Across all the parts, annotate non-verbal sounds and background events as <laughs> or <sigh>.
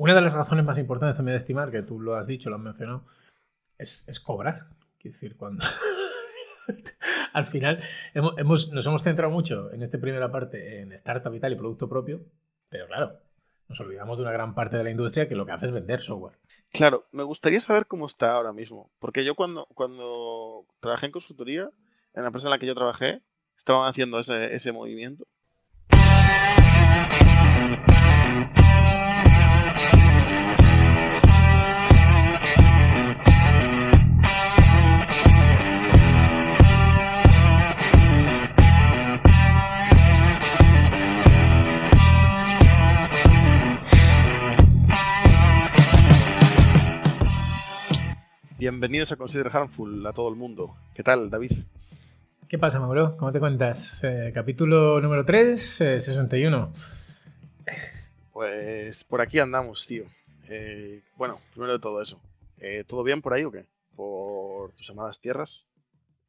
Una de las razones más importantes también de estimar, que tú lo has dicho, lo has mencionado, es, es cobrar. Quiero decir, cuando. <laughs> Al final, hemos, hemos- nos hemos centrado mucho en esta primera parte en startup y tal y producto propio, pero claro, nos olvidamos de una gran parte de la industria que lo que hace es vender software. Claro, me gustaría saber cómo está ahora mismo. Porque yo cuando, cuando trabajé en consultoría, en la empresa en la que yo trabajé, estaban haciendo ese, ese movimiento. Bienvenidos a Consider Harmful a todo el mundo. ¿Qué tal, David? ¿Qué pasa, Mauro? ¿Cómo te cuentas? Eh, capítulo número 3, eh, 61. Pues por aquí andamos, tío. Eh, bueno, primero de todo eso. Eh, ¿Todo bien por ahí o qué? ¿Por tus amadas tierras?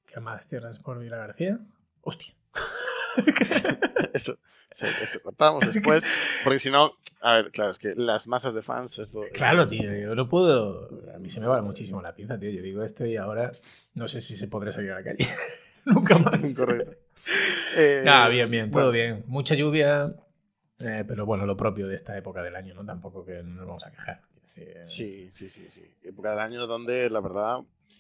¿Qué más tierras por Vila García? Hostia. <laughs> esto, sí, esto después, porque si no, a ver, claro, es que las masas de fans, esto... Claro, tío, yo no puedo. A mí se me va muchísimo la pinza, tío. Yo digo esto y ahora no sé si se podrá salir a la calle. <laughs> Nunca más. <laughs> Correcto. <laughs> Eh, bien, bien, todo bueno, bien. Mucha lluvia, eh, pero bueno, lo propio de esta época del año, ¿no? Tampoco que no nos vamos a quejar. Decir, Sí, sí, sí, sí. Época del año donde, la verdad,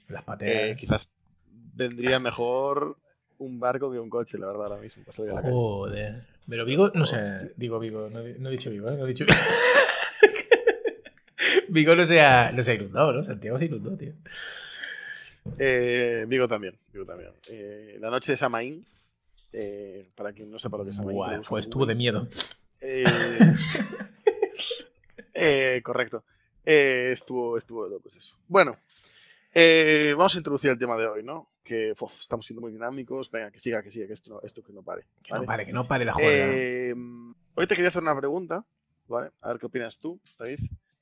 Las eh, pateas. quizás vendría mejor un barco que un coche, la verdad, ahora mismo. Joder. Pero Vigo, no sé, digo Vigo, no, no he dicho Vigo, ¿eh? No he dicho <laughs> Vigo no se, ha, no se ha inundado, ¿no? Santiago se inundó, tío. Eh, Vigo también, Vigo también. Eh, la noche de Samaín, eh, para quien no sepa lo que es Samaín. Buah, fue, estuvo de miedo. <laughs> Eh, eh, correcto. Eh, estuvo, estuvo locos eso. Bueno, vamos a introducir el tema de hoy, ¿no? Que uf, estamos siendo muy dinámicos. Venga, que siga, que siga, que esto, no- esto que no pare. Que no pare, que no pare la joda. Eh, hoy te quería hacer una pregunta, ¿vale? A ver qué opinas tú, David.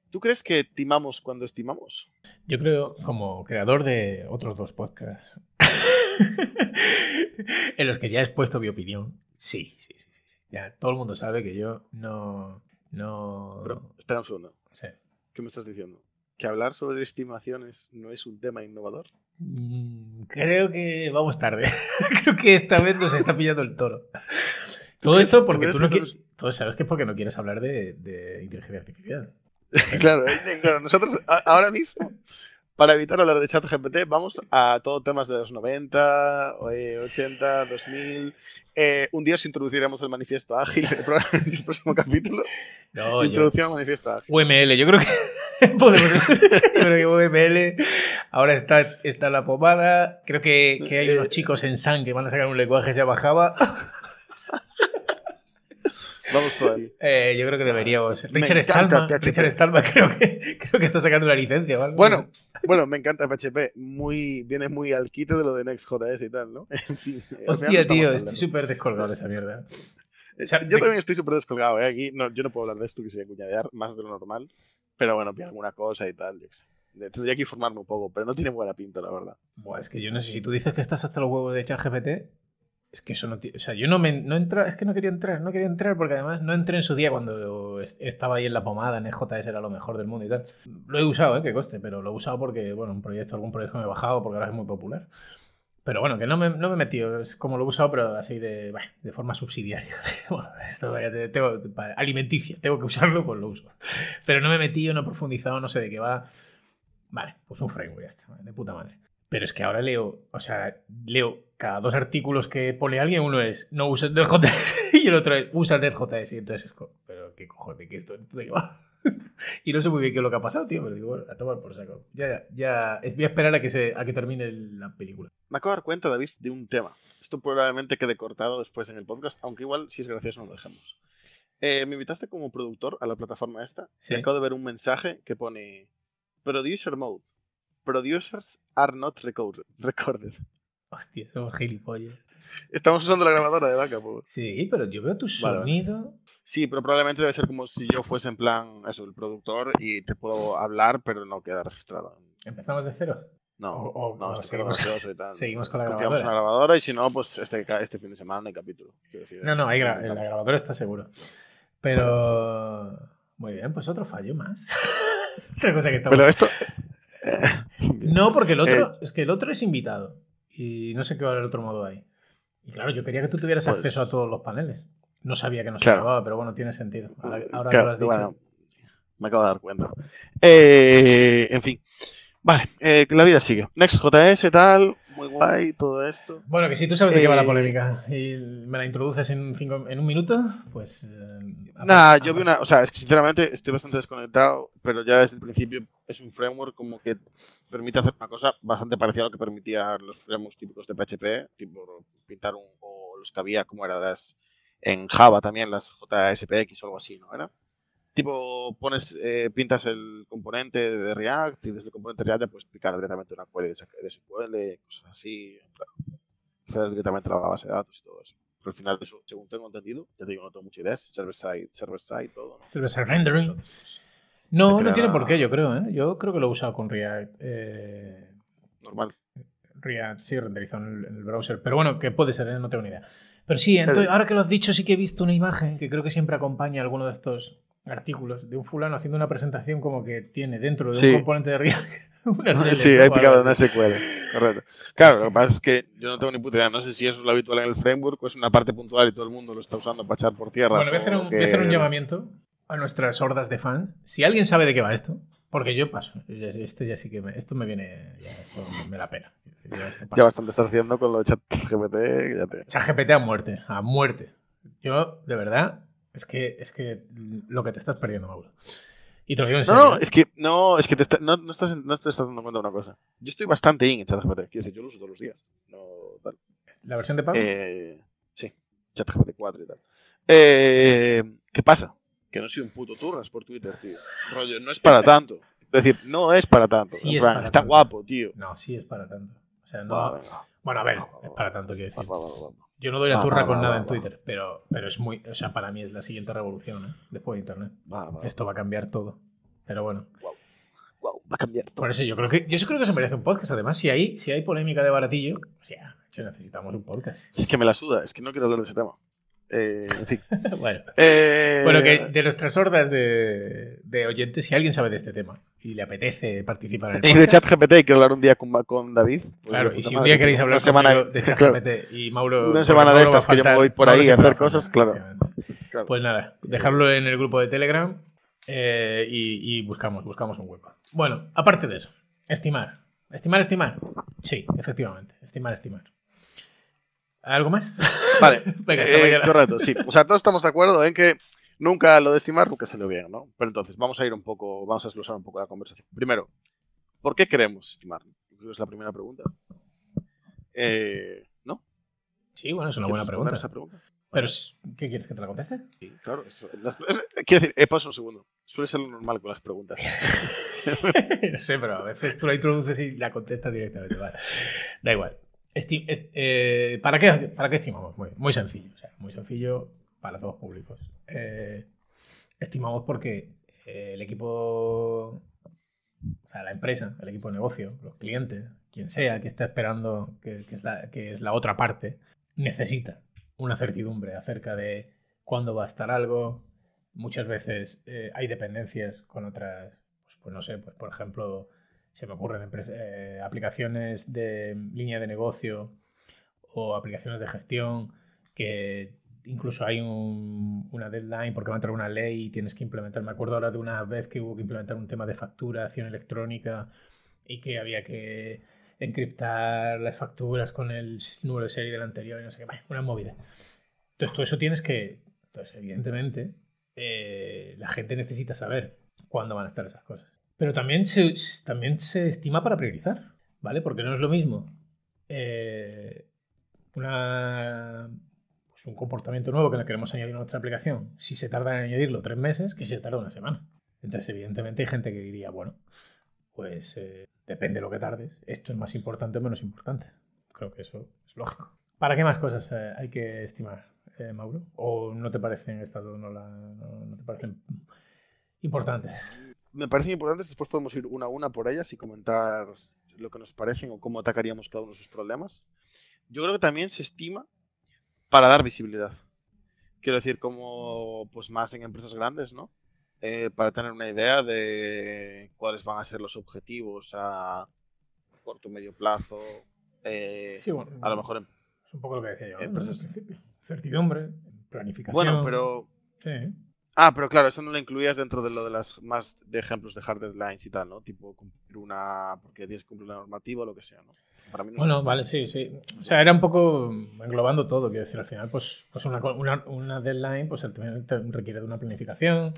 ¿Tú crees que timamos cuando estimamos? Yo creo, como creador de otros dos podcasts, <laughs> en los que ya he expuesto mi opinión, sí, sí, sí, sí. sí. Ya todo el mundo sabe que yo no. No. Pero, espera un segundo. sí. ¿Qué me estás diciendo? ¿Que hablar sobre estimaciones no es un tema innovador? Mm, Creo que vamos tarde. <laughs> creo que esta vez nos está pillando el toro. Todo esto porque tú no quieres. nosotros- Todos sabes que es porque no quieres hablar de, de inteligencia artificial. <laughs> claro, eh, claro, nosotros ahora mismo, para evitar hablar de chat GPT, vamos a todo temas de los 90, eh, 80, 2000. Eh, un día os introduciremos el manifiesto ágil en el, <laughs> próximo capítulo. No, Introducción al manifiesto ágil. UML, yo creo que <laughs> podemos. yo creo que UML ahora está, está la pomada. Creo que, que hay unos chicos en San que van a sacar un lenguaje ya bajaba. Vamos por ahí. Eh, yo creo que deberíamos. Me Richard encanta Stallman, PHP. Richard Stallman <laughs> creo que, creo que está sacando una licencia algo. Bueno, bueno, me encanta PHP. Muy, viene muy al quite de lo de Next.js y tal, ¿no? <laughs> En fin, eh, Hostia, tío, estoy súper descolgado de esa mierda. Eh, o sea, yo también estoy súper descolgado, ¿eh? Aquí no, yo no puedo hablar de esto, que sería cuñadear más de lo normal. Pero bueno, vi alguna cosa y tal. yo sé. Tendría que informarme un poco, pero no tiene buena pinta, la verdad. Buah, es que yo no sé si tú dices que estás hasta los huevos de ChatGPT. Es que eso no. O sea, yo no me. No entra, es que no quería entrar, no quería entrar porque además no entré en su día cuando es- estaba ahí en la pomada, en EJS era lo mejor del mundo y tal. Lo he usado, ¿eh? Que coste, pero lo he usado porque, bueno, un proyecto, algún proyecto me he bajado porque ahora es muy popular. Pero bueno, que no me, no me he metido, es como lo he usado, pero así de, de forma subsidiaria. <laughs> bueno, esto tengo, alimenticia, tengo que usarlo, pues lo uso. Pero no me he metido, no he profundizado, no sé de qué va. Vale, pues un framework, ya está, de puta madre. Pero es que ahora leo, o sea, leo cada dos artículos que pone alguien, uno es no uses Node.js <laughs> y el otro es usa Node.js. Y entonces es como, pero qué cojones, ¿qué esto? ¿De qué va? <laughs> y no sé muy bien qué es lo que ha pasado, tío, pero digo, bueno, a tomar por saco. Ya, ya, ya, voy a esperar a que, se, a que termine la película. Me acabo de dar cuenta, David, de un tema. Esto probablemente quede cortado después en el podcast, aunque igual, si es gracioso, no lo dejamos. Eh, me invitaste como productor a la plataforma esta Sí. y acabo de ver un mensaje que pone Producer Mode. Producers are not record- recorded. Hostia, somos gilipollas. Estamos usando la grabadora de backup. pues. Sí, pero yo veo tu Vale, sonido. Sí, pero probablemente debe ser como si yo fuese en plan, eso, el productor y te puedo hablar, pero no queda registrado. ¿Empezamos de cero? No, O- o- no, o esto seguimos, queda gracioso y tal. seguimos con la grabadora. grabadora y si no, pues este, este fin de semana hay capítulo. decir, No, no, hay gra- la grabadora está seguro. Pero. Muy bien, pues otro fallo más. <laughs> Otra cosa que Pero estamos... esto. <laughs> No, porque el otro, Eh. es que el otro es invitado. Y no sé qué va a haber otro modo ahí. Y claro, yo quería que tú tuvieras Pues- acceso a todos los paneles. No sabía que no se Claro. grababa, pero bueno, tiene sentido. Ahora, ahora Claro, que lo has dicho. bueno, me acabo de dar cuenta. Eh, en fin. Vale, eh, la vida sigue. Next.js, tal, muy guay, todo esto. Bueno, que si tú sabes de qué va la polémica y me la introduces en, cinco- en un minuto, pues... Nada, yo vi una. O sea, es que sinceramente estoy bastante desconectado, pero ya desde el principio es un framework como que permite hacer una cosa bastante parecida a lo que permitían los frameworks típicos de PHP, tipo pintar un. o los que había, como era las. en Java también, las JSPX o algo así, ¿no? ¿Era? Tipo, pones, eh, pintas el componente de React y desde el componente de React ya puedes picar directamente una query de SQL, cosas así, hacer directamente la base de datos y todo eso. Pero al final, eso, según tengo entendido, ya te digo, no tengo mucha idea, server-side, server-side, todo, ¿no? Server-side rendering. Entonces, No, no tiene por qué, yo creo. ¿eh? Yo creo que lo he usado con React. eh, normal. React, sí, renderizado en el, browser. Pero bueno, que puede ser, ¿eh? no tengo ni idea. Pero sí, entonces, ahora que lo has dicho, sí que he visto una imagen que creo que siempre acompaña alguno de estos artículos de un fulano haciendo una presentación como que tiene dentro de Sí. un componente de React <laughs> una serie, Sí, he picado. SQL, correcto. Claro, lo que pasa es que yo no tengo ni puta idea, no sé si eso es lo habitual en el framework o es una parte puntual y todo el mundo lo está usando para echar por tierra. Bueno, voy a, hacer un, voy a hacer un llamamiento a nuestras hordas de fans. Si alguien sabe de qué va esto, porque yo paso. Yo ya- Esto ya sí que me, esto me viene. Ya, esto me da pena. Ya, este Ya bastante estás haciendo con lo de ChatGPT, te... ChatGPT a muerte, a muerte. Yo, de verdad, es que es que lo que te estás perdiendo, Mauro. Y te lo digo en serio. No, no, ¿eh? es que, no, es que te está- no, no estás, no te estás dando cuenta de una cosa. Yo estoy bastante in en ChatGPT, quiero decir, yo lo uso todos los días. No, tal. La versión de pago. Eh, sí, ChatGPT 4 y tal. Eh, ¿Qué pasa? Que no soy un puto turras por Twitter, tío. Rollo, no es para tanto. Es decir, no es para tanto. Sí En es plan, para está tanto. guapo, tío. No, sí es para tanto. O sea, no. Va, Bueno, a ver, es para tanto, quiero decir. va, va, va. Yo no doy la Va, turra va, con va, nada va, en va. Twitter, pero, pero es muy. O sea, para mí es la siguiente revolución, ¿eh? Después de Internet. Va, va, Esto va a cambiar todo. Pero bueno. Guau, va a cambiar todo. Por eso yo creo que yo creo que se merece un podcast. Además, si hay, si hay polémica de baratillo, o sea, necesitamos un podcast. Es que me la suda, es que no quiero hablar de ese tema. Eh, en fin. <laughs> bueno. Eh, Bueno, que de nuestras hordas de, de oyentes, si alguien sabe de este tema y le apetece participar en el Y de podcast, ChatGPT quiero hablar un día con, con David. pues claro, y si un día queréis hablar semana, <laughs> de claro, ChatGPT y Mauro... Una semana de estas que yo me voy por Mauro ahí a hacer cosas, claro. Pues nada, dejarlo en el grupo de Telegram eh, y, y buscamos, buscamos un hueco. Bueno, aparte de eso, estimar. ¿Estimar, estimar? Sí, efectivamente. Estimar, estimar. ¿Algo más? Vale, <laughs> Venga, eh, correcto, sí. O sea, todos estamos de acuerdo en que nunca lo de estimar nunca salió bien, ¿no? Pero entonces, vamos a ir un poco, vamos a desglosar un poco la conversación. Primero, ¿por qué queremos estimar? Creo es la primera pregunta. Eh, ¿No? Sí, bueno, es una ¿Quieres buena pregunta. esa pregunta? Pero, es- ¿qué quieres que te la conteste? Sí, claro. eso- las- <laughs> quiero decir, eh, pausa un segundo. Suele ser lo normal con las preguntas. <laughs> no sé, pero a veces tú la introduces y la contestas directamente. Vale. Da igual. Eh, ¿para, qué, ¿Para qué estimamos? Muy, muy sencillo. o sea, muy sencillo para todos públicos. Eh, estimamos porque eh, el equipo, o sea, la empresa, el equipo de negocio, los clientes, quien sea que esté esperando, que, es, la, que es la otra parte, necesita una certidumbre acerca de cuándo va a estar algo. Muchas veces hay dependencias con otras, pues, pues no sé, pues por ejemplo, se me ocurren eh, aplicaciones de línea de negocio o aplicaciones de gestión que incluso hay un- una deadline porque va a entrar una ley y tienes que implementar. Me acuerdo ahora de una vez que hubo que implementar un tema de facturación electrónica y que había que encriptar las facturas con el número de serie del anterior y no sé qué, una movida. Entonces, todo eso tienes que. Entonces, evidentemente, eh, la gente necesita saber cuándo van a estar esas cosas. Pero también se, también se estima para priorizar, ¿vale? Porque no es lo mismo eh, una, pues un comportamiento nuevo que le queremos añadir a nuestra aplicación, si se tarda en añadirlo tres meses, que si se tarda una semana. Entonces, evidentemente, hay gente que diría, bueno, pues eh, depende de lo que tardes, esto es más importante o menos importante. Creo que eso es lógico. ¿Para qué más cosas eh, hay que estimar, eh, Mauro? ¿O no te parecen estas dos, no, la- no- no te parecen importantes? Me parecen importantes, después podemos ir una a una por ellas y comentar lo que nos parecen o cómo atacaríamos cada uno de sus problemas. Yo creo que también se estima para dar visibilidad. Quiero decir, como pues más en empresas grandes, ¿no? eh, para tener una idea de cuáles van a ser los objetivos a corto medio plazo. Eh, Sí, bueno, a lo mejor en- es un poco lo que decía yo ¿no? Empresas- principio. Certidumbre, planificación. Bueno, pero. Sí. Ah, pero claro, eso no lo incluías dentro de lo de las más de ejemplos de hard deadlines y tal, ¿no? Tipo cumplir una. porque tienes que cumplir una normativa o lo que sea, ¿no? Para mí no es Bueno, vale, sí, sí. O sea, era un poco englobando todo, quiero decir, al final, pues, pues una, una, una deadline pues al final te requiere de una planificación,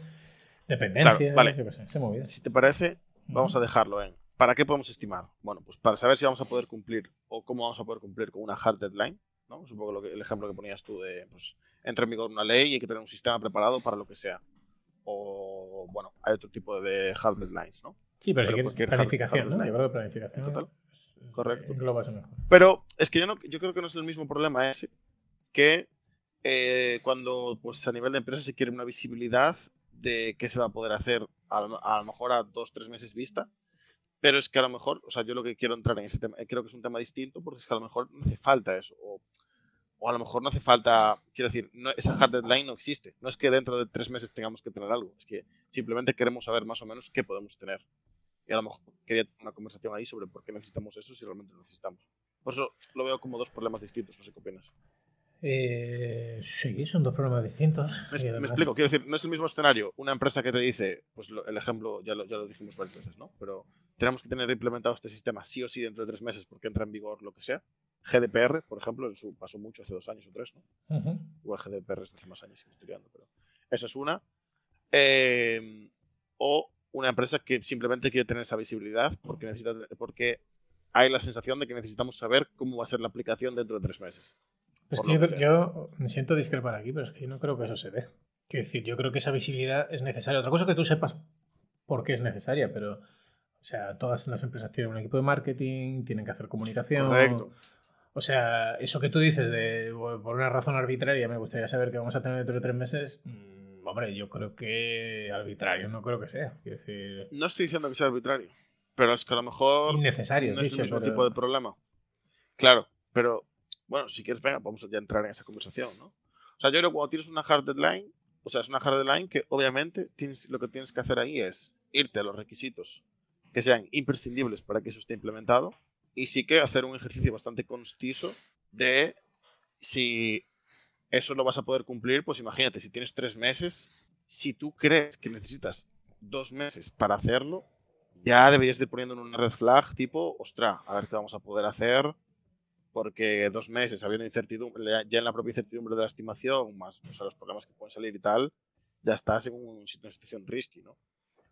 dependencias, Claro, vale. yo qué sé, se. Si te parece, vamos a dejarlo en. ¿Para qué podemos estimar? Bueno, pues para saber si vamos a poder cumplir o cómo vamos a poder cumplir con una hard deadline, ¿no? Es un poco lo que- el ejemplo que ponías tú de, pues, entra en vigor una ley y hay que tener un sistema preparado para lo que sea. O, bueno, hay otro tipo de hard deadlines, ¿no? Sí, pero, pero si quieres cualquier hard- planificación, hard ¿no? Yo deadline. creo que planificación. Total. es- Correcto. Eso mejor. Pero es que yo, no, yo creo que no es el mismo problema ese que eh, cuando pues a nivel de empresa se quiere una visibilidad de qué se va a poder hacer a lo, a lo mejor a dos, tres meses vista. Pero es que a lo mejor, o sea, yo lo que quiero entrar en ese tema, eh, creo que es un tema distinto porque es que a lo mejor no hace falta eso. O, o a lo mejor no hace falta, quiero decir, no, esa hard deadline no existe. No es que dentro de tres meses tengamos que tener algo, es que simplemente queremos saber más o menos qué podemos tener. Y a lo mejor quería tener una conversación ahí sobre por qué necesitamos eso si realmente lo necesitamos. Por eso lo veo como dos problemas distintos, no sé qué opinas. Eh, sí, son dos problemas distintos. Me, y me además- explico, quiero decir, no es el mismo escenario. Una empresa que te dice, pues lo- el ejemplo ya lo, ya lo dijimos varias veces, ¿no? Pero tenemos que tener implementado este sistema sí o sí dentro de tres meses porque entra en vigor lo que sea. GDPR, por ejemplo, en su, pasó mucho hace dos años o tres, ¿no? Ujú. Igual GDPR es de hace más años, sigo estudiando, pero esa es una. Eh, o una empresa que simplemente quiere tener esa visibilidad porque necesita, porque hay la sensación de que necesitamos saber cómo va a ser la aplicación dentro de tres meses. Pues que yo, que yo me siento discrepar aquí, pero es que yo no creo que eso se dé. Quiero decir, yo creo que esa visibilidad es necesaria. Otra cosa que tú sepas por qué es necesaria, pero, o sea, todas las empresas tienen un equipo de marketing, tienen que hacer comunicación. Correcto. O sea, eso que tú dices de "Bueno, por una razón arbitraria me gustaría saber que vamos a tener dentro de tres meses, mm, hombre, yo creo que arbitrario no creo que sea. Quiero decir, No estoy diciendo que sea arbitrario, pero es que a lo mejor innecesario, no es dicho. el mismo pero- tipo de problema. Claro, pero bueno, si quieres, venga, vamos a ya entrar en esa conversación, ¿no? O sea, yo creo que cuando tienes una hard deadline, o sea, es una hard deadline que obviamente tienes, lo que tienes que hacer ahí es irte a los requisitos que sean imprescindibles para que eso esté implementado y sí que hacer un ejercicio bastante conciso de si eso lo vas a poder cumplir, pues imagínate, si tienes tres meses, si tú crees que necesitas dos meses para hacerlo, ya deberías de ir poniendo en una red flag tipo, ostra, a ver qué vamos a poder hacer, porque dos meses habiendo incertidumbre, ya en la propia incertidumbre de la estimación, más o sea, los problemas que pueden salir y tal, ya estás en un- una situación risky, ¿no?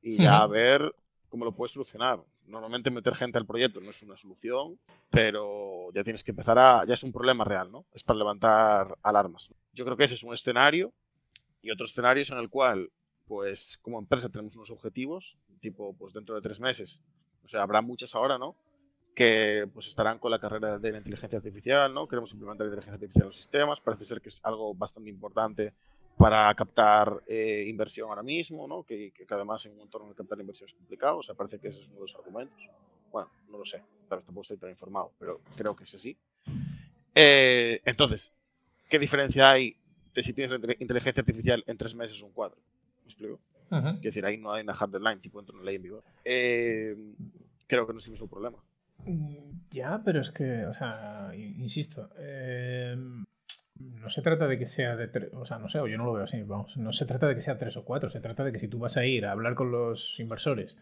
Y ya a Ujú. ver cómo lo puedes solucionar. Normalmente meter gente al proyecto no es una solución, pero ya tienes que empezar a... ya es un problema real, ¿no? Es para levantar alarmas. Yo creo que ese es un escenario y otro escenario es en el cual, pues como empresa tenemos unos objetivos, tipo, pues dentro de tres meses, o sea, habrá muchos ahora, ¿no? Que pues estarán con la carrera de la inteligencia artificial, ¿no? Queremos implementar la inteligencia artificial en los sistemas, parece ser que es algo bastante importante para captar eh, inversión ahora mismo, ¿no? Que, que además en un entorno de captar inversión es complicado, o sea, parece que ese es uno de los argumentos. Bueno, no lo sé, claro, tampoco estoy tan informado, pero creo que es así. Eh, entonces, ¿qué diferencia hay de si tienes inteligencia artificial en tres meses o en cuatro? ¿Me explico? Ujú. Quiero decir, ahí no hay una hard deadline, tipo entra una ley en vigor. Eh, creo que no es el mismo problema. Mm, Ya, pero es que, o sea, in- insisto, eh, no se trata de que sea de tres, o sea, no sé, yo no lo veo así, vamos, no se trata de que sea tres o cuatro, se trata de que si tú vas a ir a hablar con los inversores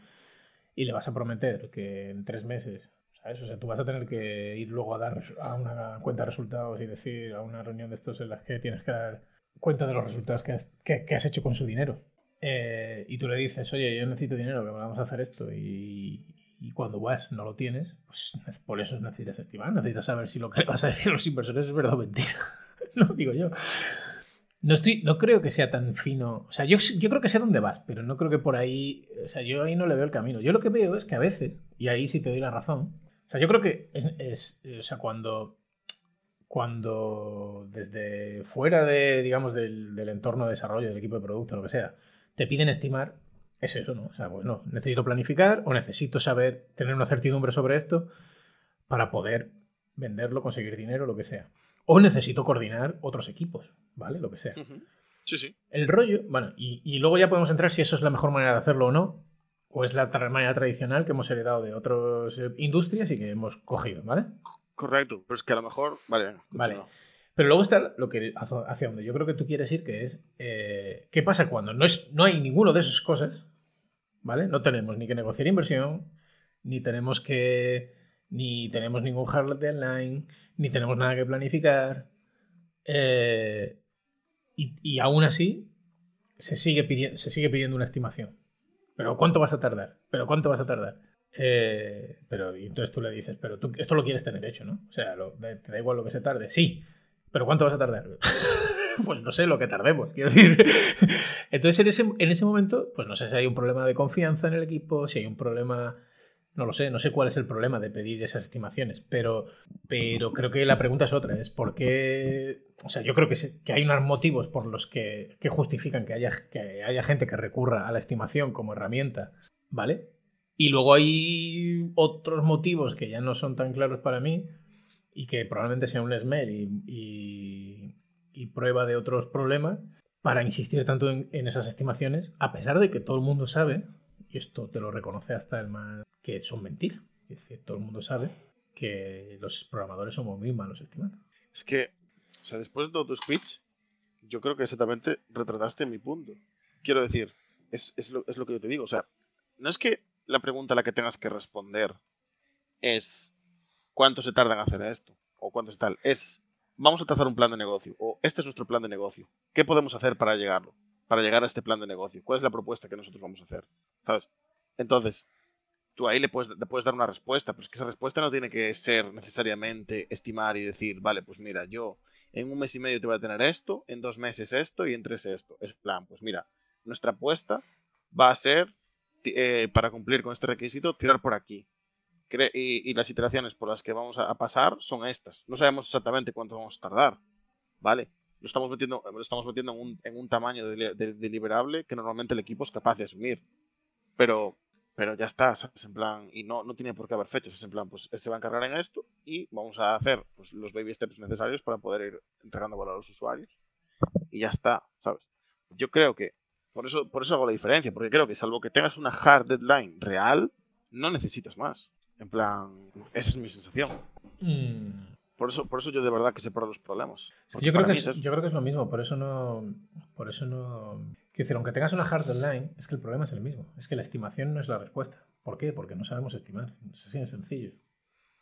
y le vas a prometer que en tres meses, ¿sabes? O sea, tú vas a tener que ir luego a dar a una cuenta de resultados y decir a una reunión de estos en las que tienes que dar cuenta de los resultados que has, hecho con su dinero. Eh, y tú le dices, oye, yo necesito dinero, que vamos a hacer esto, y, cuando vas no lo tienes, pues por eso necesitas estimar, necesitas saber si lo que le vas a decir a los inversores es verdad o mentira. <laughs> no digo yo. No, estoy, no creo que sea tan fino. O sea, yo, yo creo que sé dónde vas, pero no creo que por ahí. O sea, yo ahí no le veo el camino. Yo lo que veo es que a veces, y ahí sí te doy la razón. O sea, yo creo que es- o sea, cuando. Cuando desde fuera de, digamos, del, del entorno de desarrollo, del equipo de producto, lo que sea, te piden estimar, es eso, ¿no? O sea, pues no, necesito planificar o necesito saber, tener una certidumbre sobre esto para poder venderlo, conseguir dinero, lo que sea. O necesito coordinar otros equipos, ¿vale? Lo que sea. Sí, sí. El rollo, bueno, y, y luego ya podemos entrar si eso es la mejor manera de hacerlo o no, o es la tra- manera tradicional que hemos heredado de otras eh, industrias y que hemos cogido, ¿vale? Correcto, pero es que a lo mejor. Vale, Vale. Pero luego está lo que hacia hacia donde yo creo que tú quieres ir, que es eh, qué pasa cuando no, es, no hay ninguno de esas cosas, ¿vale? No tenemos ni que negociar inversión, ni tenemos que ni tenemos ningún hard deadline, ni tenemos nada que planificar, eh, y, aún así se sigue, pidiendo, una estimación. Pero ¿cuánto vas a tardar? ¿Pero cuánto vas a tardar? Eh, pero y entonces tú le dices, pero tú esto lo quieres tener hecho, ¿no? O sea, te da igual lo que se tarde. Sí, pero ¿cuánto vas a tardar? <laughs> pues no sé lo que tardemos, quiero decir. <laughs> Entonces en ese, en ese momento, pues no sé si hay un problema de confianza en el equipo, si hay un problema, no lo sé, no sé cuál es el problema de pedir esas estimaciones, pero, pero creo que la pregunta es otra, es por qué, o sea, yo creo que, hay unos motivos por los que, que justifican que haya, que haya gente que recurra a la estimación como herramienta, ¿vale? Y luego hay otros motivos que ya no son tan claros para mí y que probablemente sea un esmer y, y- y prueba de otros problemas para insistir tanto en, en esas estimaciones, a pesar de que todo el mundo sabe, y esto te lo reconoce hasta el más, que son mentiras. Es decir, todo el mundo sabe que los programadores somos muy malos estimando. Es que, o sea, después de tu speech, yo creo que exactamente retrataste mi punto. Quiero decir, es, es lo, es lo que yo te digo. O sea, no es que la pregunta a la que tengas que responder es cuánto se tarda en hacer esto o cuánto es tal. Es, vamos a trazar un plan de negocio o este es nuestro plan de negocio. ¿Qué podemos hacer para llegarlo? Para llegar a este plan de negocio. ¿Cuál es la propuesta que nosotros vamos a hacer? ¿Sabes? Entonces, tú ahí le puedes, le puedes dar una respuesta, pero es que esa respuesta no tiene que ser necesariamente estimar y decir, vale, pues mira, yo en un mes y medio te voy a tener esto, en dos meses esto y en tres esto. Es plan, pues mira, nuestra apuesta va a ser, eh, para cumplir con este requisito, tirar por aquí. Y, las iteraciones por las que vamos a, pasar son estas. No sabemos exactamente cuánto vamos a tardar, ¿vale? Lo estamos metiendo, lo estamos metiendo en, un, en un tamaño de, de- de deliberable que normalmente el equipo es capaz de asumir. Pero pero ya está, ¿sabes? En plan, y no, no tiene por qué haber fechas, es en plan, pues se va a encargar en esto y vamos a hacer pues, los baby steps necesarios para poder ir entregando valor a los usuarios y ya está, ¿sabes? Yo creo que, por eso, por eso hago la diferencia, porque creo que salvo que tengas una hard deadline real, no necesitas más. En plan, esa es mi sensación. Mm. Por eso, por eso yo de verdad que separo los problemas. Yo creo que, es, yo creo que es lo mismo, por eso no. Por eso no. Quiero decir, aunque tengas una hard deadline, es que el problema es el mismo. Es que la estimación no es la respuesta. ¿Por qué? Porque no sabemos estimar. Es así de sencillo.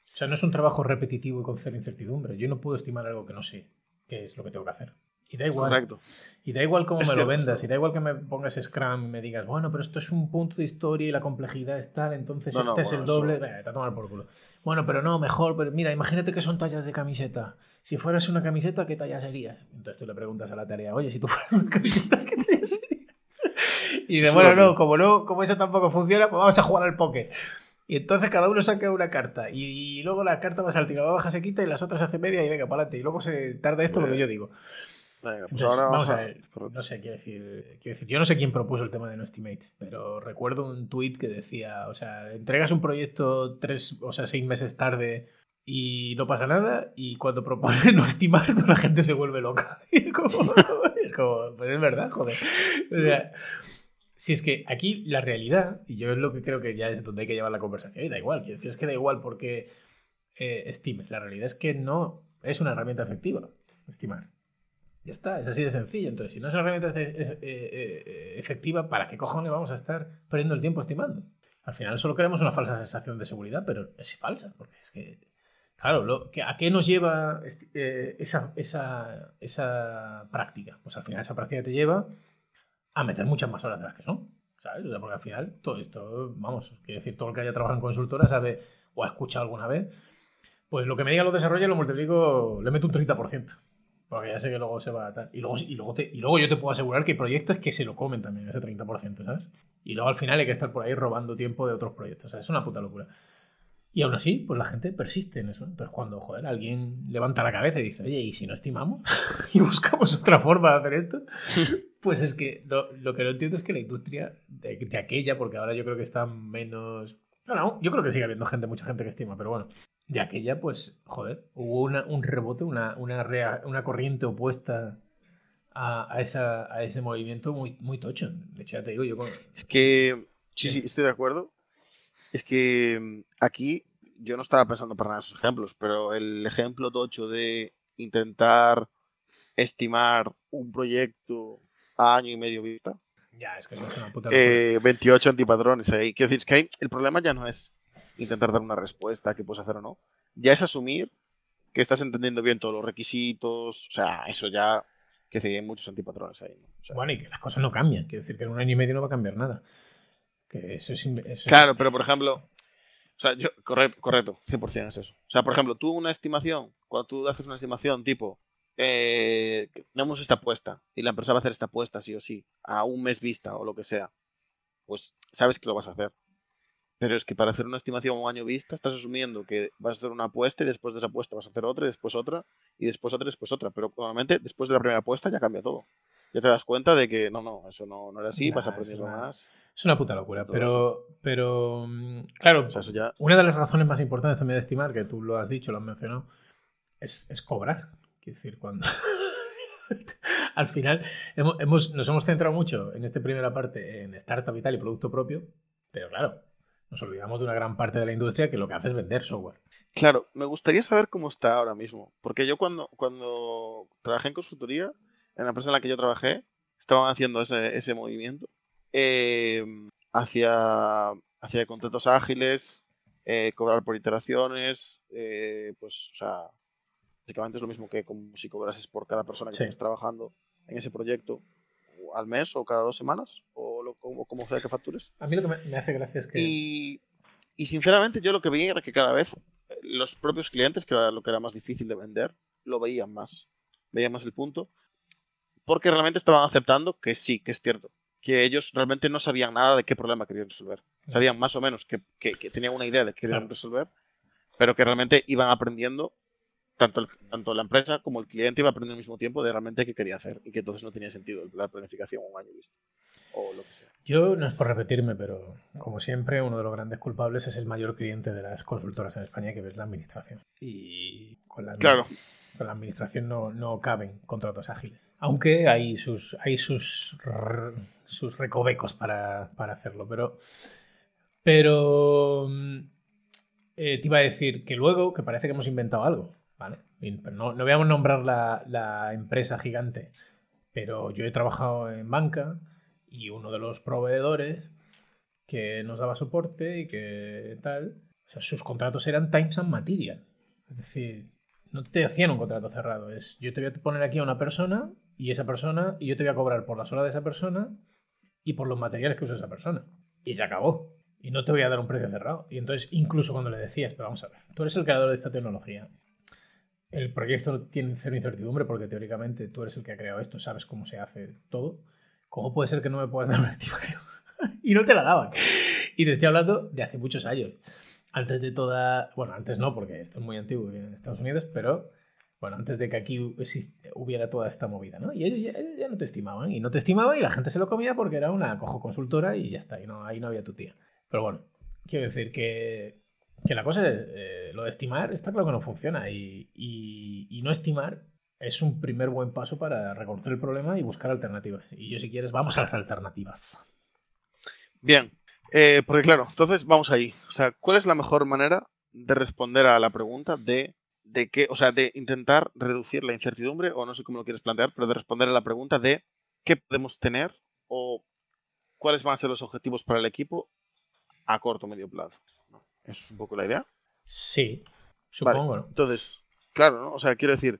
O sea, no es un trabajo repetitivo y con cero incertidumbre. Yo no puedo estimar algo que no sé qué es lo que tengo que hacer. Y da igual. Correcto. Y da igual cómo Es me lo vendas, y da igual que me pongas Scrum y me digas, bueno, pero esto es un punto de historia y la complejidad es tal, entonces No, este no, es bueno, el doble. eso- te a tomar por culo. Bueno, pero no, mejor, pero mira, imagínate que son tallas de camiseta. Si fueras una camiseta, ¿qué talla serías? Entonces tú le preguntas a la tarea, oye, si tú fueras una <laughs> camiseta, ¿qué talla serías? <laughs> Y dice, bueno, no, como no, como eso tampoco funciona, pues vamos a jugar al póker. Y entonces cada uno saca una carta. Y, y luego la carta va al tiro baja, se quita y las otras hace media y venga, para adelante. Y luego se tarda esto lo que yo digo. Venga, pues Entonces, ahora vamos vamos a ver, no sé, quiero decir, quiero decir, yo no sé quién propuso el tema de no estimates, pero recuerdo un tweet que decía, o sea, entregas un proyecto tres, o sea, seis meses tarde y no pasa nada, y cuando propones <laughs> no estimar, toda la gente se vuelve loca. <laughs> Y es como, es como, pues es verdad, joder. O sea, si es que aquí la realidad, y yo es lo que creo que ya es donde hay que llevar la conversación, y da igual, quiero decir, es que da igual porque eh, estimes, la realidad es que no es una herramienta efectiva, estimar. Ya está, es así de sencillo. Entonces, si no es una herramienta eh, eh, efectiva, ¿para qué cojones vamos a estar perdiendo el tiempo estimando? Al final solo queremos una falsa sensación de seguridad, pero es falsa, porque es que, claro, lo, ¿a qué nos lleva eh, esa, esa, esa práctica? Pues al final esa práctica te lleva a meter muchas más horas de las que son, ¿sabes? Porque al final todo esto, vamos, quiero decir, todo el que haya trabajado en consultora sabe o ha escuchado alguna vez, pues lo que me digan los desarrollos lo multiplico, le meto un 30%. Porque ya sé que luego se va a tal. Y luego, y, luego te- y luego yo te puedo asegurar que hay proyectos que se lo comen también, ese 30%, ¿sabes? Y luego al final hay que estar por ahí robando tiempo de otros proyectos. O sea, es una puta locura. Y aún así, pues la gente persiste en eso. Entonces, cuando, joder, alguien levanta la cabeza y dice, oye, ¿y si no estimamos? <laughs> y buscamos otra forma de hacer esto. <laughs> Pues es que lo, lo que no entiendo es que la industria de, de aquella, porque ahora yo creo que está menos. Bueno, yo creo que sigue habiendo gente, mucha gente que estima, pero bueno, de aquella, pues, joder, hubo una- un rebote, una, una, rea- una corriente opuesta a, a esa, a ese movimiento muy, muy tocho. De hecho, ya te digo, yo con- Es que, sí, sí, estoy de acuerdo. Es que mm, aquí yo no estaba pensando para nada en esos ejemplos, pero el ejemplo tocho de intentar estimar un proyecto a año y medio vista, Ya, es que eso es una puta eh, 28 antipatrones ahí. Quiero decir, es que el problema ya no es intentar dar una respuesta que puedes hacer o no, ya es asumir que estás entendiendo bien todos los requisitos, o sea, eso ya, que hay muchos antipatrones ahí. ¿no? O sea, Bueno, y que las cosas no cambian. Quiero decir que en un año y medio no va a cambiar nada. Que eso es. Claro, pero por ejemplo, o sea, yo, correcto, correcto, 100% es eso. O sea, por ejemplo, tú una estimación, cuando tú haces una estimación tipo, eh, tenemos esta apuesta y la empresa va a hacer esta apuesta sí o sí, a un mes vista o lo que sea, pues sabes que lo vas a hacer. Pero es que para hacer una estimación a un año vista estás asumiendo que vas a hacer una apuesta y después de esa apuesta vas a hacer otra y después otra y después otra y después otra. Pero normalmente después de la primera apuesta ya cambia todo. Ya te das cuenta de que no, no, eso no, no era así, Nah, vas aprendiendo una- más. Es una puta locura. Pero. Pero. mm, Claro, O sea, eso ya... una de las razones más importantes también de estimar, que tú lo has dicho, lo has mencionado, es, es cobrar. Quiero decir, cuando. <laughs> Al final, hemos, hemos- nos hemos centrado mucho en esta primera parte en startup y tal y producto propio, pero claro, nos olvidamos de una gran parte de la industria que lo que hace es vender software. Claro, me gustaría saber cómo está ahora mismo. Porque yo cuando, cuando trabajé en consultoría, en la empresa en la que yo trabajé, estaban haciendo ese, ese movimiento eh, hacia, hacia contratos ágiles, eh, cobrar por iteraciones, eh, pues, o sea, básicamente es lo mismo que como si cobrases por cada persona que Sí. estés trabajando en ese proyecto al mes o cada dos semanas o lo, como, como sea que factures. A mí lo que me, hace gracia es que. Y, y sinceramente yo lo que veía era que cada vez eh, los propios clientes, que era lo que era más difícil de vender, lo veían más. Veían más el punto. Porque realmente estaban aceptando que sí, que es cierto. Que ellos realmente no sabían nada de qué problema querían resolver. Sabían más o menos que, que- que tenían una idea de qué querían resolver, pero que realmente iban aprendiendo, tanto, el- tanto la empresa como el cliente iba aprendiendo al mismo tiempo de realmente qué quería hacer. Y que entonces no tenía sentido la planificación un año visto. O lo que sea. Yo no es por repetirme, pero como siempre, uno de los grandes culpables es el mayor cliente de las consultoras en España, que es la administración. Y con la, Claro. con la administración no, no caben contratos ágiles. Aunque hay sus, hay sus, sus recovecos para, para hacerlo. Pero, pero mm, eh, te iba a decir que luego, que parece que hemos inventado algo, ¿vale? No, no voy a nombrar la, la empresa gigante, pero yo he trabajado en banca y uno de los proveedores que nos daba soporte y que tal, o sea, sus contratos eran times and material. Es decir, no te hacían un contrato cerrado. Es yo te voy a poner aquí a una persona y esa persona, y yo te voy a cobrar por las horas de esa persona y por los materiales que usa esa persona. Y se acabó. Y no te voy a dar un precio cerrado. Y entonces, incluso cuando le decías, pero vamos a ver, tú eres el creador de esta tecnología. El proyecto tiene cero incertidumbre porque teóricamente tú eres el que ha creado esto, sabes cómo se hace todo. ¿Cómo puede ser que no me puedas dar una <laughs> estimación? y no te la daban. Y te estoy hablando de hace muchos años. Antes de toda. Bueno, antes no, porque esto es muy antiguo en Estados Unidos, pero bueno, antes de que aquí hubiera toda esta movida, ¿no? Y ellos ya, ya no te estimaban. Y no te estimaban y la gente se lo comía porque era una cojo consultora y ya está. Y no, ahí no había tu tía. Pero bueno, quiero decir que, que la cosa es. eh, lo de estimar está claro que no funciona. Y, y- no estimar es un primer buen paso para reconocer el problema y buscar alternativas. Y yo, si quieres, vamos a las alternativas. Bien, eh, porque claro, entonces vamos ahí. O sea, ¿cuál es la mejor manera de responder a la pregunta de, de qué, o sea, de intentar reducir la incertidumbre, o no sé cómo lo quieres plantear, pero de responder a la pregunta de qué podemos tener o cuáles van a ser los objetivos para el equipo a corto o medio plazo? Es un poco la idea. Sí, Vale, supongo, ¿no? Entonces, claro, ¿no? O sea, quiero decir,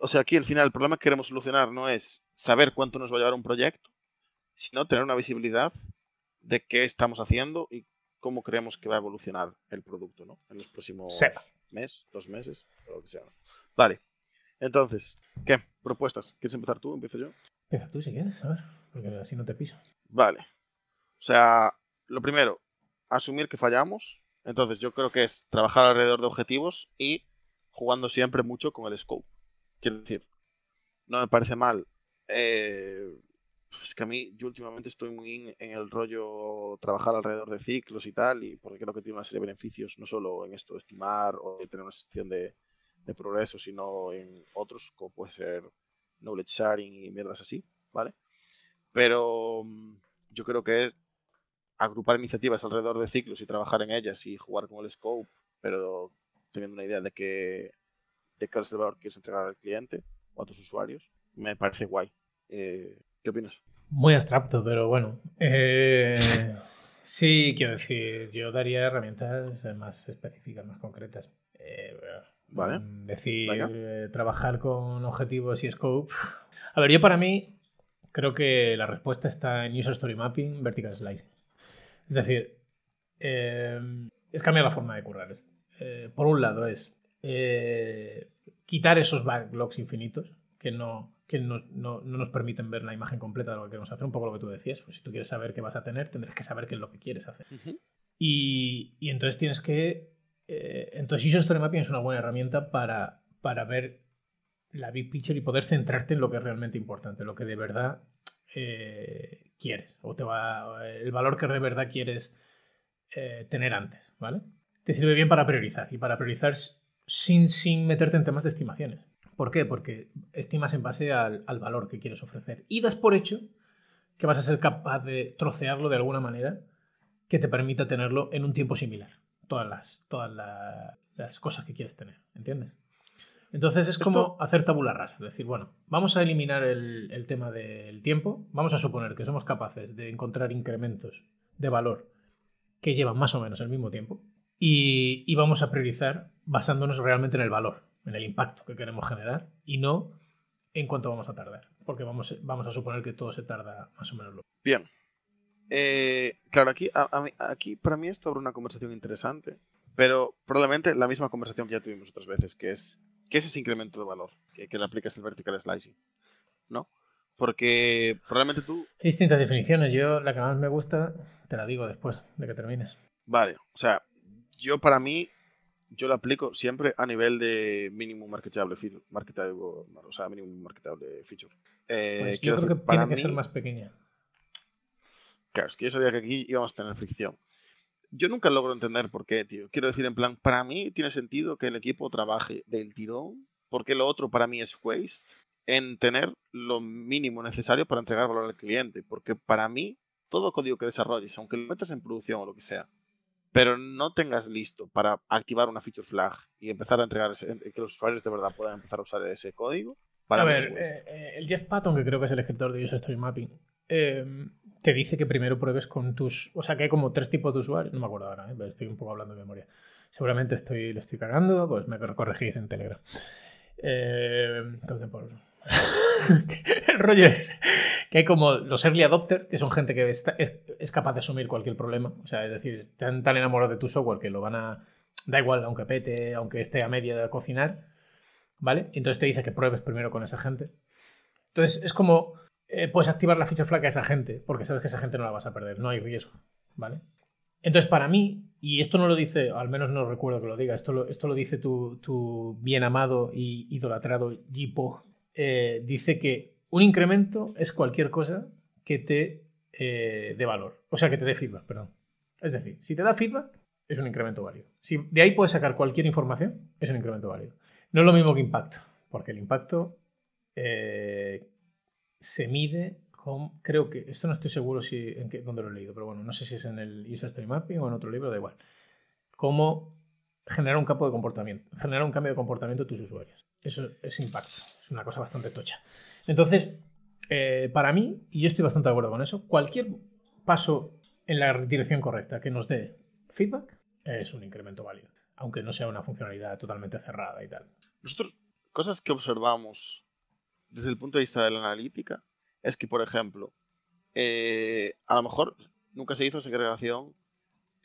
o sea, aquí al final el problema que queremos solucionar no es saber cuánto nos va a llevar un proyecto, sino tener una visibilidad de qué estamos haciendo y cómo creemos que va a evolucionar el producto, ¿no? En los próximos Sí. mes, dos meses, o lo que sea. Vale. Entonces, ¿qué? Propuestas. ¿Quieres empezar tú? ¿Empiezo yo? Empieza tú si quieres, a ver, porque así no te piso. Vale. O sea, lo primero, asumir que fallamos. Entonces, yo creo que es trabajar alrededor de objetivos y jugando siempre mucho con el scope. Quiero decir, no me parece mal. eh, es que a mí, yo últimamente estoy muy en, el rollo trabajar alrededor de ciclos y tal, y porque creo que tiene una serie de beneficios, no solo en esto de estimar o tener una sección de, progreso, sino en otros, como puede ser knowledge sharing y mierdas así, ¿vale? Pero mm, yo creo que agrupar iniciativas alrededor de ciclos y trabajar en ellas y jugar con el scope, pero teniendo una idea de que de cuál es el valor que quieres entregar al cliente o a tus usuarios, me parece guay. Eh, ¿Qué opinas? Muy abstracto, pero bueno. Eh, sí, quiero decir, yo daría herramientas más específicas, más concretas. Eh, vale. Mm, decir, trabajar con objetivos y scope. A ver, yo para mí creo que la respuesta está en User Story Mapping, Vertical Slicing. Es decir, es cambiar la forma de currar. por un lado es quitar esos backlogs infinitos que no que no, nos permiten ver la imagen completa de lo que queremos hacer, un poco lo que tú decías. Pues si tú quieres saber qué vas a tener, tendrás que saber qué es lo que quieres hacer. y, entonces tienes que... Eh, entonces User Story Mapping es una buena herramienta para, para ver la big picture y poder centrarte en lo que es realmente importante, lo que de verdad eh, quieres, o te va, el valor que de verdad quieres eh, tener antes, ¿vale? Te sirve bien para priorizar y para priorizar sin, sin meterte en temas de estimaciones. ¿Por qué? Porque estimas en base al, valor que quieres ofrecer. Y das por hecho que vas a ser capaz de trocearlo de alguna manera que te permita tenerlo en un tiempo similar. Todas las, todas las, cosas que quieres tener. ¿Entiendes? Entonces es como hacer tabula rasa. Es decir, bueno, vamos a eliminar el, tema del tiempo. Vamos a suponer que somos capaces de encontrar incrementos de valor que llevan más o menos el mismo tiempo. y vamos a priorizar basándonos realmente en el valor en el impacto que queremos generar y no en cuánto vamos a tardar, porque vamos, vamos a suponer que todo se tarda más o menos lo Bien. Eh, claro, aquí, aquí para mí esto abre una conversación interesante, pero probablemente la misma conversación que ya tuvimos otras veces, que es ¿qué es ese incremento de valor que, que le aplicas el vertical slicing? ¿No? Porque probablemente tú... Hay distintas definiciones. Yo la que más me gusta te la digo después de que termines. Vale, o sea, yo para mí yo lo aplico siempre a nivel de mínimo marketable, marketable o sea, mínimo marketable feature. Eh, pues yo creo que tiene que ser más pequeña. Claro, es que yo sabía que aquí íbamos a tener fricción. Yo nunca logro entender por qué, tío. Quiero decir, en plan, para mí tiene sentido que el equipo trabaje del tirón, porque lo otro para mí es waste, en tener lo mínimo necesario para entregar valor al cliente. Porque para mí, todo código que desarrolles, aunque lo metas en producción o lo que sea, pero no tengas listo para activar una feature flag y empezar a entregar que los usuarios de verdad puedan empezar a usar ese código. Para a ver, eh, eh, el Jeff Patton, que creo que es el escritor de User Story Mapping, em, te dice que primero pruebes con tus. O sea, que hay como tres tipos de usuarios. No me acuerdo ahora, ¿eh? estoy un poco hablando de memoria. Seguramente estoy, lo estoy cagando, pues me corregís en Telegram. Eh, <laughs> el rollo es que hay como los early adopter, que son gente que es, capaz de asumir cualquier problema. O sea, es decir, están tan enamorados de tu software que lo van a. Da igual, aunque pete, aunque esté a media de cocinar. ¿Vale? Entonces te dice que pruebes primero con esa gente. Entonces es como. Eh, puedes activar la ficha flaca a esa gente, porque sabes que esa gente no la vas a perder, no hay riesgo. ¿Vale? Entonces, para mí, y esto no lo dice, al menos no recuerdo que lo diga, esto lo, esto lo dice tu, tu bien amado y idolatrado Jipo, eh, dice que un incremento es cualquier cosa que te eh, dé valor, o sea, que te dé feedback, perdón. Es decir, si te da feedback, es un incremento válido. Si de ahí puedes sacar cualquier información, es un incremento válido. No es lo mismo que impacto, porque el impacto se mide con, creo que, esto no estoy seguro si en qué, dónde lo he leído, pero bueno, no sé si es en el User Story Mapping o en otro libro, da igual. Cómo generar un campo de comportamiento, generar un cambio de comportamiento de tus usuarios. Eso es impacto. Es una cosa bastante tocha. Entonces, eh, para mí, y yo estoy bastante de acuerdo con eso, cualquier paso en la dirección correcta que nos dé feedback es un incremento válido, aunque no sea una funcionalidad totalmente cerrada y tal. Nosotros, cosas que observamos desde el punto de vista de la analítica, es que, por ejemplo, eh, a lo mejor nunca se hizo segregación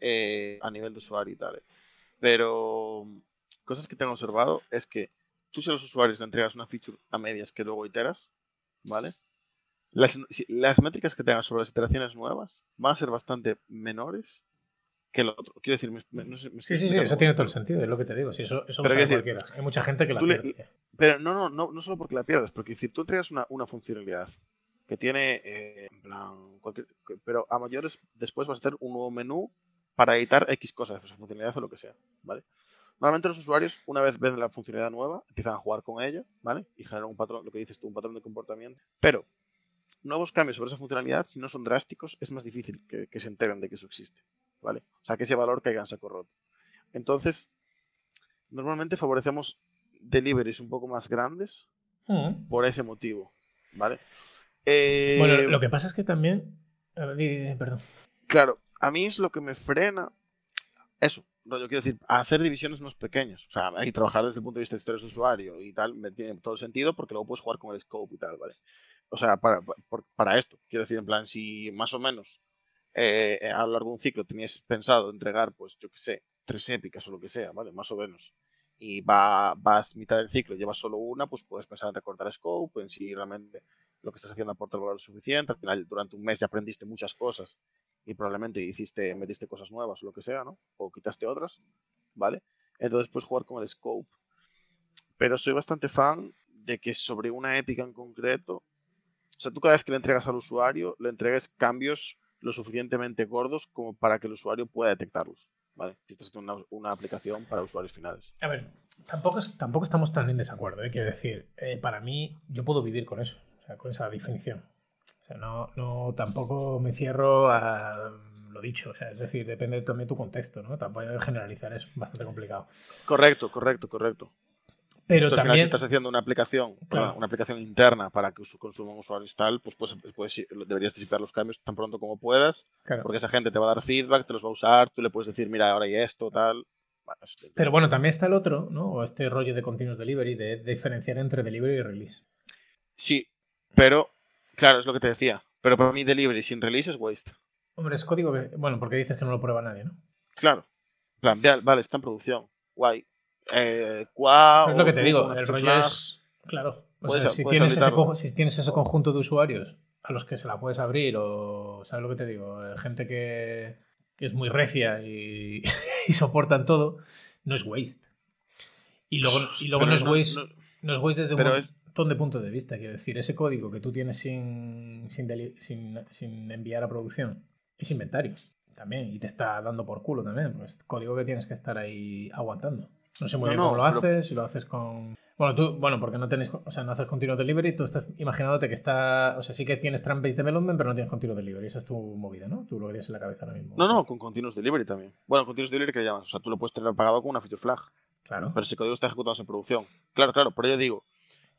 eh, a nivel de usuario y tal, pero cosas que tengo observado es que tú si a los usuarios le entregas una feature a medias que luego iteras, ¿vale? Las, métricas que tengas sobre las iteraciones nuevas van a ser bastante menores que lo otro. Quiero decir, no sé, sí, sí, sí, eso tiene todo el sentido, es lo que te digo. Si eso, eso pero lo sabe cualquiera. Hay mucha gente que la pierde. pero no, no, no, no solo porque la pierdas, porque si tú entregas una, una funcionalidad que tiene, eh, en plan, cualquier, pero a mayores después vas a hacer un nuevo menú para editar X cosas, esa funcionalidad o lo que sea, ¿vale? Normalmente los usuarios, una vez ven la funcionalidad nueva, empiezan a jugar con ella, ¿vale? Y generan un patrón, lo que dices tú, un patrón de comportamiento. Pero nuevos cambios sobre esa funcionalidad, si no son drásticos, es más difícil que, se enteren de que eso existe, ¿vale? O sea, que ese valor caiga en saco roto. Entonces, normalmente favorecemos deliveries un poco más grandes mm. por ese motivo, ¿vale? bueno, lo que pasa es que también... Perdón. Claro, a mí es lo que me frena eso, yo quiero decir, hacer divisiones más pequeñas. O sea, hay que trabajar desde el punto de vista de historias de usuario y tal, me tiene todo el sentido porque luego puedes jugar con el scope y tal, ¿vale? O sea, para, para, esto, quiero decir, en plan, si más o menos eh, a lo largo de un ciclo tenías pensado entregar, pues yo qué sé, tres épicas o lo que sea, ¿vale? Más o menos. Y va, vas mitad del ciclo, llevas solo una, pues puedes pensar en recortar scope, en si realmente lo que estás haciendo aporta el valor suficiente. Al final, durante un mes ya aprendiste muchas cosas y probablemente hiciste, metiste cosas nuevas o lo que sea, ¿no? O quitaste otras, ¿vale? Entonces puedes jugar con el scope. Pero soy bastante fan de que sobre una épica en concreto, o sea, tú cada vez que le entregas al usuario, le entregues cambios lo suficientemente gordos como para que el usuario pueda detectarlos, ¿vale? Si estás haciendo una, aplicación para usuarios finales. A ver, tampoco, tampoco estamos tan en desacuerdo, ¿eh? Quiero decir, eh, para mí, yo puedo vivir con eso, o sea, con esa definición no, no tampoco me cierro a lo dicho, o sea, es decir, depende también de tu contexto, ¿no? Tampoco generalizar es bastante complicado. Correcto, correcto, correcto. Pero también si estás haciendo una aplicación, una aplicación interna para que consuma un usuario tal, pues, pues, pues deberías disipar los cambios tan pronto como puedas, porque esa gente te va a dar feedback, te los va a usar, tú le puedes decir, mira, ahora hay esto, tal. Pero bueno, también está el otro, ¿no? O este rollo de continuous delivery, de diferenciar entre delivery y release. Sí, pero Claro, es lo que te decía. Pero para mí delivery sin release es waste. Hombre, es código que... Bueno, porque dices que no lo prueba nadie, ¿no? Claro. plan, vale, está en producción. Guay. Eh, es lo que te digo, el rollo es... Claro. O sea, si, tienes ese, si tienes ese conjunto de usuarios a los que se la puedes abrir o... ¿Sabes lo que te digo? Eh, gente que, es muy recia y, <laughs> y soportan todo, no es waste. Y luego, y luego no, es waste, no, es waste desde un de puntos de vista. Quiero decir, ese código que tú tienes sin, sin, enviar a producción es inventario también y te está dando por culo también. Pues código que tienes que estar ahí aguantando. No sé muy bien cómo lo haces, si lo haces con. Bueno, tú, bueno, porque no tenéis, o sea, no haces continuo delivery, tú estás imaginándote que está, o sea, sí que tienes Trump-based development, pero no tienes continuo delivery. Esa es tu movida, ¿no? Tú lo querías en la cabeza ahora mismo. No, no, con continuous delivery también. Bueno, continuous delivery que llamas, o sea, tú lo puedes tener pagado con una feature flag. Claro. Pero ese código está ejecutado en producción. Claro, claro, pero yo digo,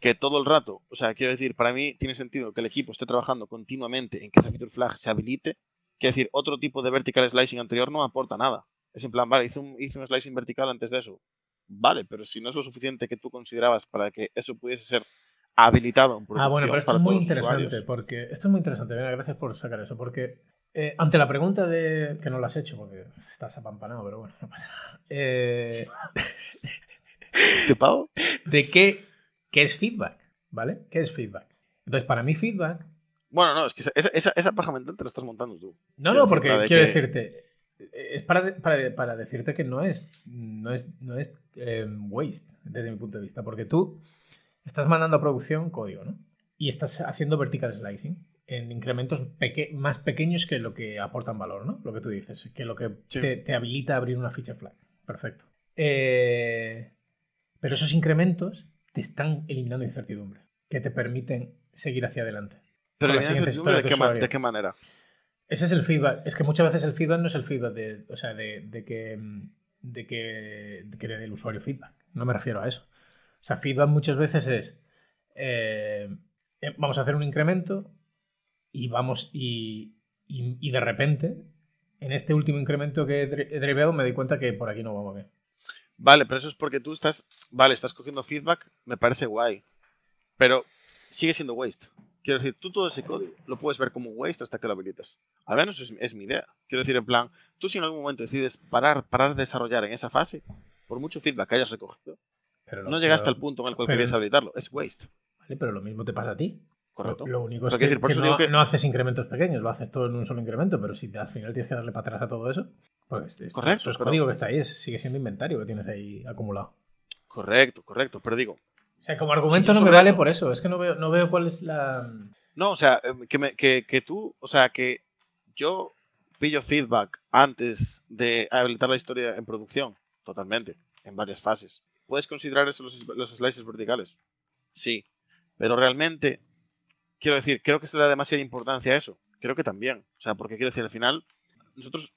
que todo el rato, o sea, quiero decir, para mí tiene sentido que el equipo esté trabajando continuamente en que esa feature flag se habilite. Quiero decir, otro tipo de vertical slicing anterior no aporta nada. Es en plan, vale, hice un, hice un slicing vertical antes de eso. Vale, pero si no es lo suficiente que tú considerabas para que eso pudiese ser habilitado en Ah, bueno, pero esto es muy interesante, porque esto es muy interesante. Venga, gracias por sacar eso, porque eh, ante la pregunta de que no lo has hecho, porque estás apampanado, pero bueno, no pasa nada. Eh... <laughs> ¿Te pago? <laughs> ¿De qué ¿Qué es feedback? ¿Vale? ¿Qué es feedback? Entonces, para mí, feedback. Bueno, no, es que esa, esa, paja mental te la estás montando tú. No, no, porque quiero decirte. Es para, para, decirte que no es, no es, no es em, waste, desde mi punto de vista. Porque tú estás mandando a producción código, ¿no? Y estás haciendo vertical slicing en incrementos más pequeños que lo que aportan valor, ¿no? Lo que tú dices, que lo que te, te, habilita a abrir una ficha flag. Perfecto. Eh, pero esos incrementos te están eliminando incertidumbre, que te permiten seguir hacia adelante. Pero la siguiente de, qué ¿de qué manera? Ese es el feedback. Es que muchas veces el feedback no es el feedback de, o sea, de, que, de que, que el usuario feedback. No me refiero a eso. O sea, feedback muchas veces es eh, eh, vamos a hacer un incremento y vamos y, y, de repente en este último incremento que he derivado me doy cuenta que por aquí no vamos bien. Vale, pero eso es porque tú estás, vale, estás cogiendo feedback, me parece guay, pero sigue siendo waste. Quiero decir, tú todo ese código lo puedes ver como waste hasta que lo habilitas. Al menos es, mi idea. Quiero decir, en plan, tú si en algún momento decides parar, parar de desarrollar en esa fase, por mucho feedback que hayas recogido, no llegaste al punto en el cual querías habilitarlo. Es waste. Vale, pero lo mismo te pasa a ti. Correcto. Lo, único es que, no, haces incrementos pequeños, lo haces todo en un solo incremento, pero si al final tienes que darle para atrás a todo eso, pues correcto. es código que está ahí, sigue siendo inventario que tienes ahí acumulado. Correcto, correcto, pero digo. O sea, como argumento no me vale por eso, es que no veo, no veo cuál es la. No, o sea, em, que, que tú, o sea, que yo pillo feedback antes de habilitar la historia en producción, totalmente. en varias fases. ¿Puedes considerar eso los, los slices verticales? Sí. Pero realmente, quiero decir, creo que se le da demasiada importancia a eso. Creo que también. O sea, porque quiero decir, al final, nosotros,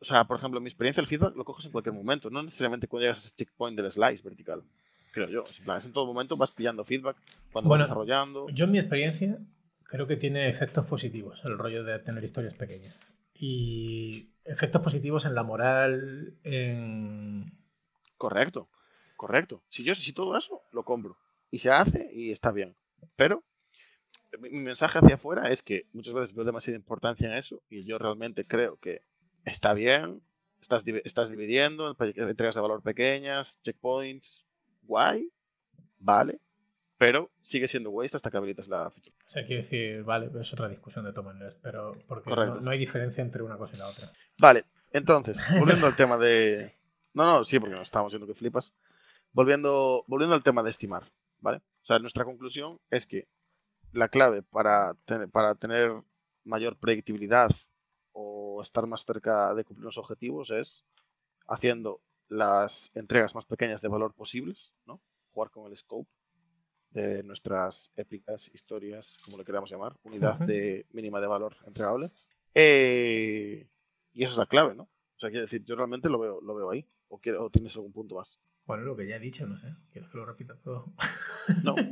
o sea, por ejemplo, en mi experiencia, el feedback lo coges en cualquier momento. No necesariamente cuando llegas a ese checkpoint del slice vertical. Creo yo. En, plan, es en todo momento vas pillando feedback cuando Bueno, vas desarrollando. Yo en mi experiencia creo que tiene efectos positivos el rollo de tener historias pequeñas. Y efectos positivos en la moral, en... Correcto, correcto. Si yo si todo eso, lo compro. Y se hace y está bien. Pero mi, mi mensaje hacia afuera es que muchas veces veo demasiada importancia en eso y yo realmente creo que está bien, estás, estás dividiendo, entregas de valor pequeñas, checkpoints, guay, vale, pero sigue siendo waste hasta que habilitas la feature. O sea, quiero decir, vale, es otra discusión de todas maneras, pero porque no, no hay diferencia entre una cosa y la otra. Vale, entonces, <laughs> volviendo al tema de... No, no, sí, porque nos estábamos viendo que flipas. Volviendo, volviendo al tema de estimar, ¿vale? O sea, nuestra conclusión es que la clave para, tener- para tener mayor predictibilidad o estar más cerca de cumplir los objetivos es haciendo las entregas más pequeñas de valor posibles, ¿no? Jugar con el scope de nuestras épicas historias, como le queramos llamar, unidad de mínima de valor entregable. Eh, y esa es la clave, ¿no? O sea, quiero decir, yo realmente lo veo, lo veo ahí. ¿O, quiero- o tienes algún punto más? Bueno, lo que ya he dicho, no sé. ¿Quieres que lo repita todo? No. <laughs>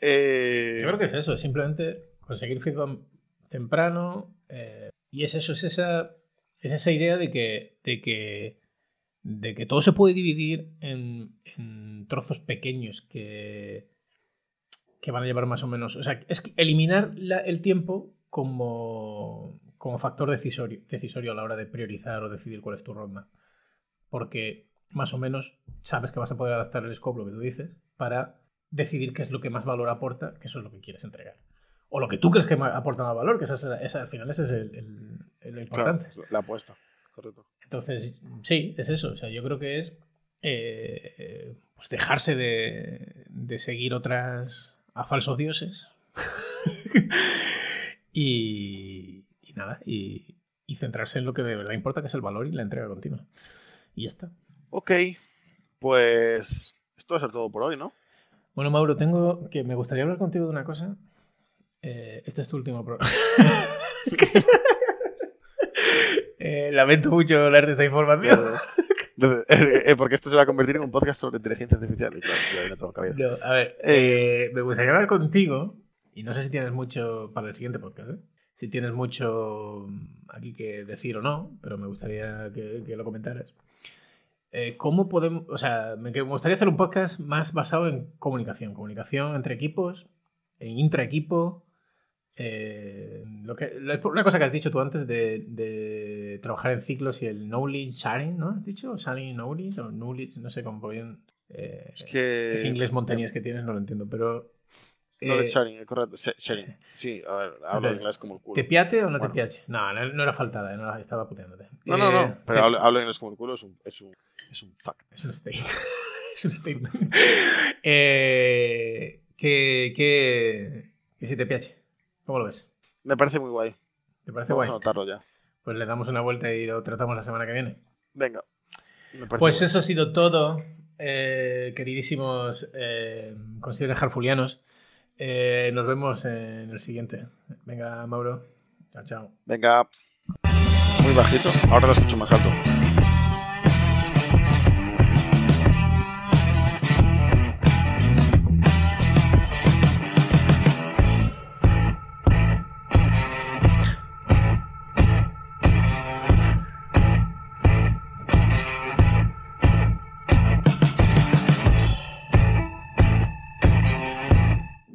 Eh, Yo creo que es eso, es simplemente conseguir feedback temprano. eh, y es eso, es esa, es esa idea de que, de que, de que todo se puede dividir en, en trozos pequeños que, que van a llevar más o menos. O sea, es que eliminar la- el tiempo como, como factor decisorio, decisorio a la hora de priorizar o decidir cuál es tu roadmap. Porque más o menos sabes que vas a poder adaptar el scope, lo que tú dices, para decidir qué es lo que más valor aporta, que eso es lo que quieres entregar. O lo que tú crees que aporta más valor, que esa es- esa- al final ese es el, el- el- lo claro, importante. la apuesta, correcto. Entonces, sí, es eso. O sea, yo creo que es eh, pues dejarse de, de seguir otras a falsos dioses. <laughs> y, y nada, y, y centrarse en lo que de verdad importa, que es el valor y la entrega continua. Y ya está. Ok, pues esto va a ser todo por hoy, ¿no? Bueno, Mauro, tengo que me gustaría hablar contigo de una cosa. Eh, este es tu último programa. <laughs> <laughs> Eh, lamento mucho hablar de esta información. <laughs> Eh, Porque esto se va a convertir en un podcast sobre inteligencia artificial. Y claro, yo ahí no tengo cabida. No, a ver, eh, me gustaría hablar contigo, y no sé si tienes mucho para el siguiente podcast, ¿eh? si tienes mucho mm, aquí que decir o no, pero me gustaría que, que lo comentaras. Eh, ¿Cómo podemos, o sea, me, gustaría hacer un podcast más basado en comunicación, comunicación entre equipos, en intraequipo, eh, lo que, una cosa que has dicho tú antes de, de trabajar en ciclos y el knowledge sharing, ¿no? ¿Has dicho? Sharing knowledge o knowledge, no sé cómo bien. eh, Es que. ese inglés montañés que tienes no lo entiendo, pero. Knowledge eh, sharing, eh, correcto. Sharing. sí. Sí, a ver, hablo inglés como el culo. ¿Te piate o no Bueno. te piache? No, no, no era faltada, no era- estaba puteándote. No, no, Eh, no. Pero te- hablo, hablo inglés como el culo es un, es un, es un fact. Es un statement. <laughs> es un statement. Eh, que, que, que si te piache. ¿Cómo lo ves? Me parece muy guay. ¿Te parece Vamos guay? a anotarlo ya. Pues le damos una vuelta y lo tratamos la semana que viene. Venga. Pues guay. eso ha sido todo, eh, queridísimos eh, consideres harfulianos. Eh, nos vemos en el siguiente. Venga, Mauro. Chao, chao. Venga. Muy bajito. Ahora lo escucho más alto.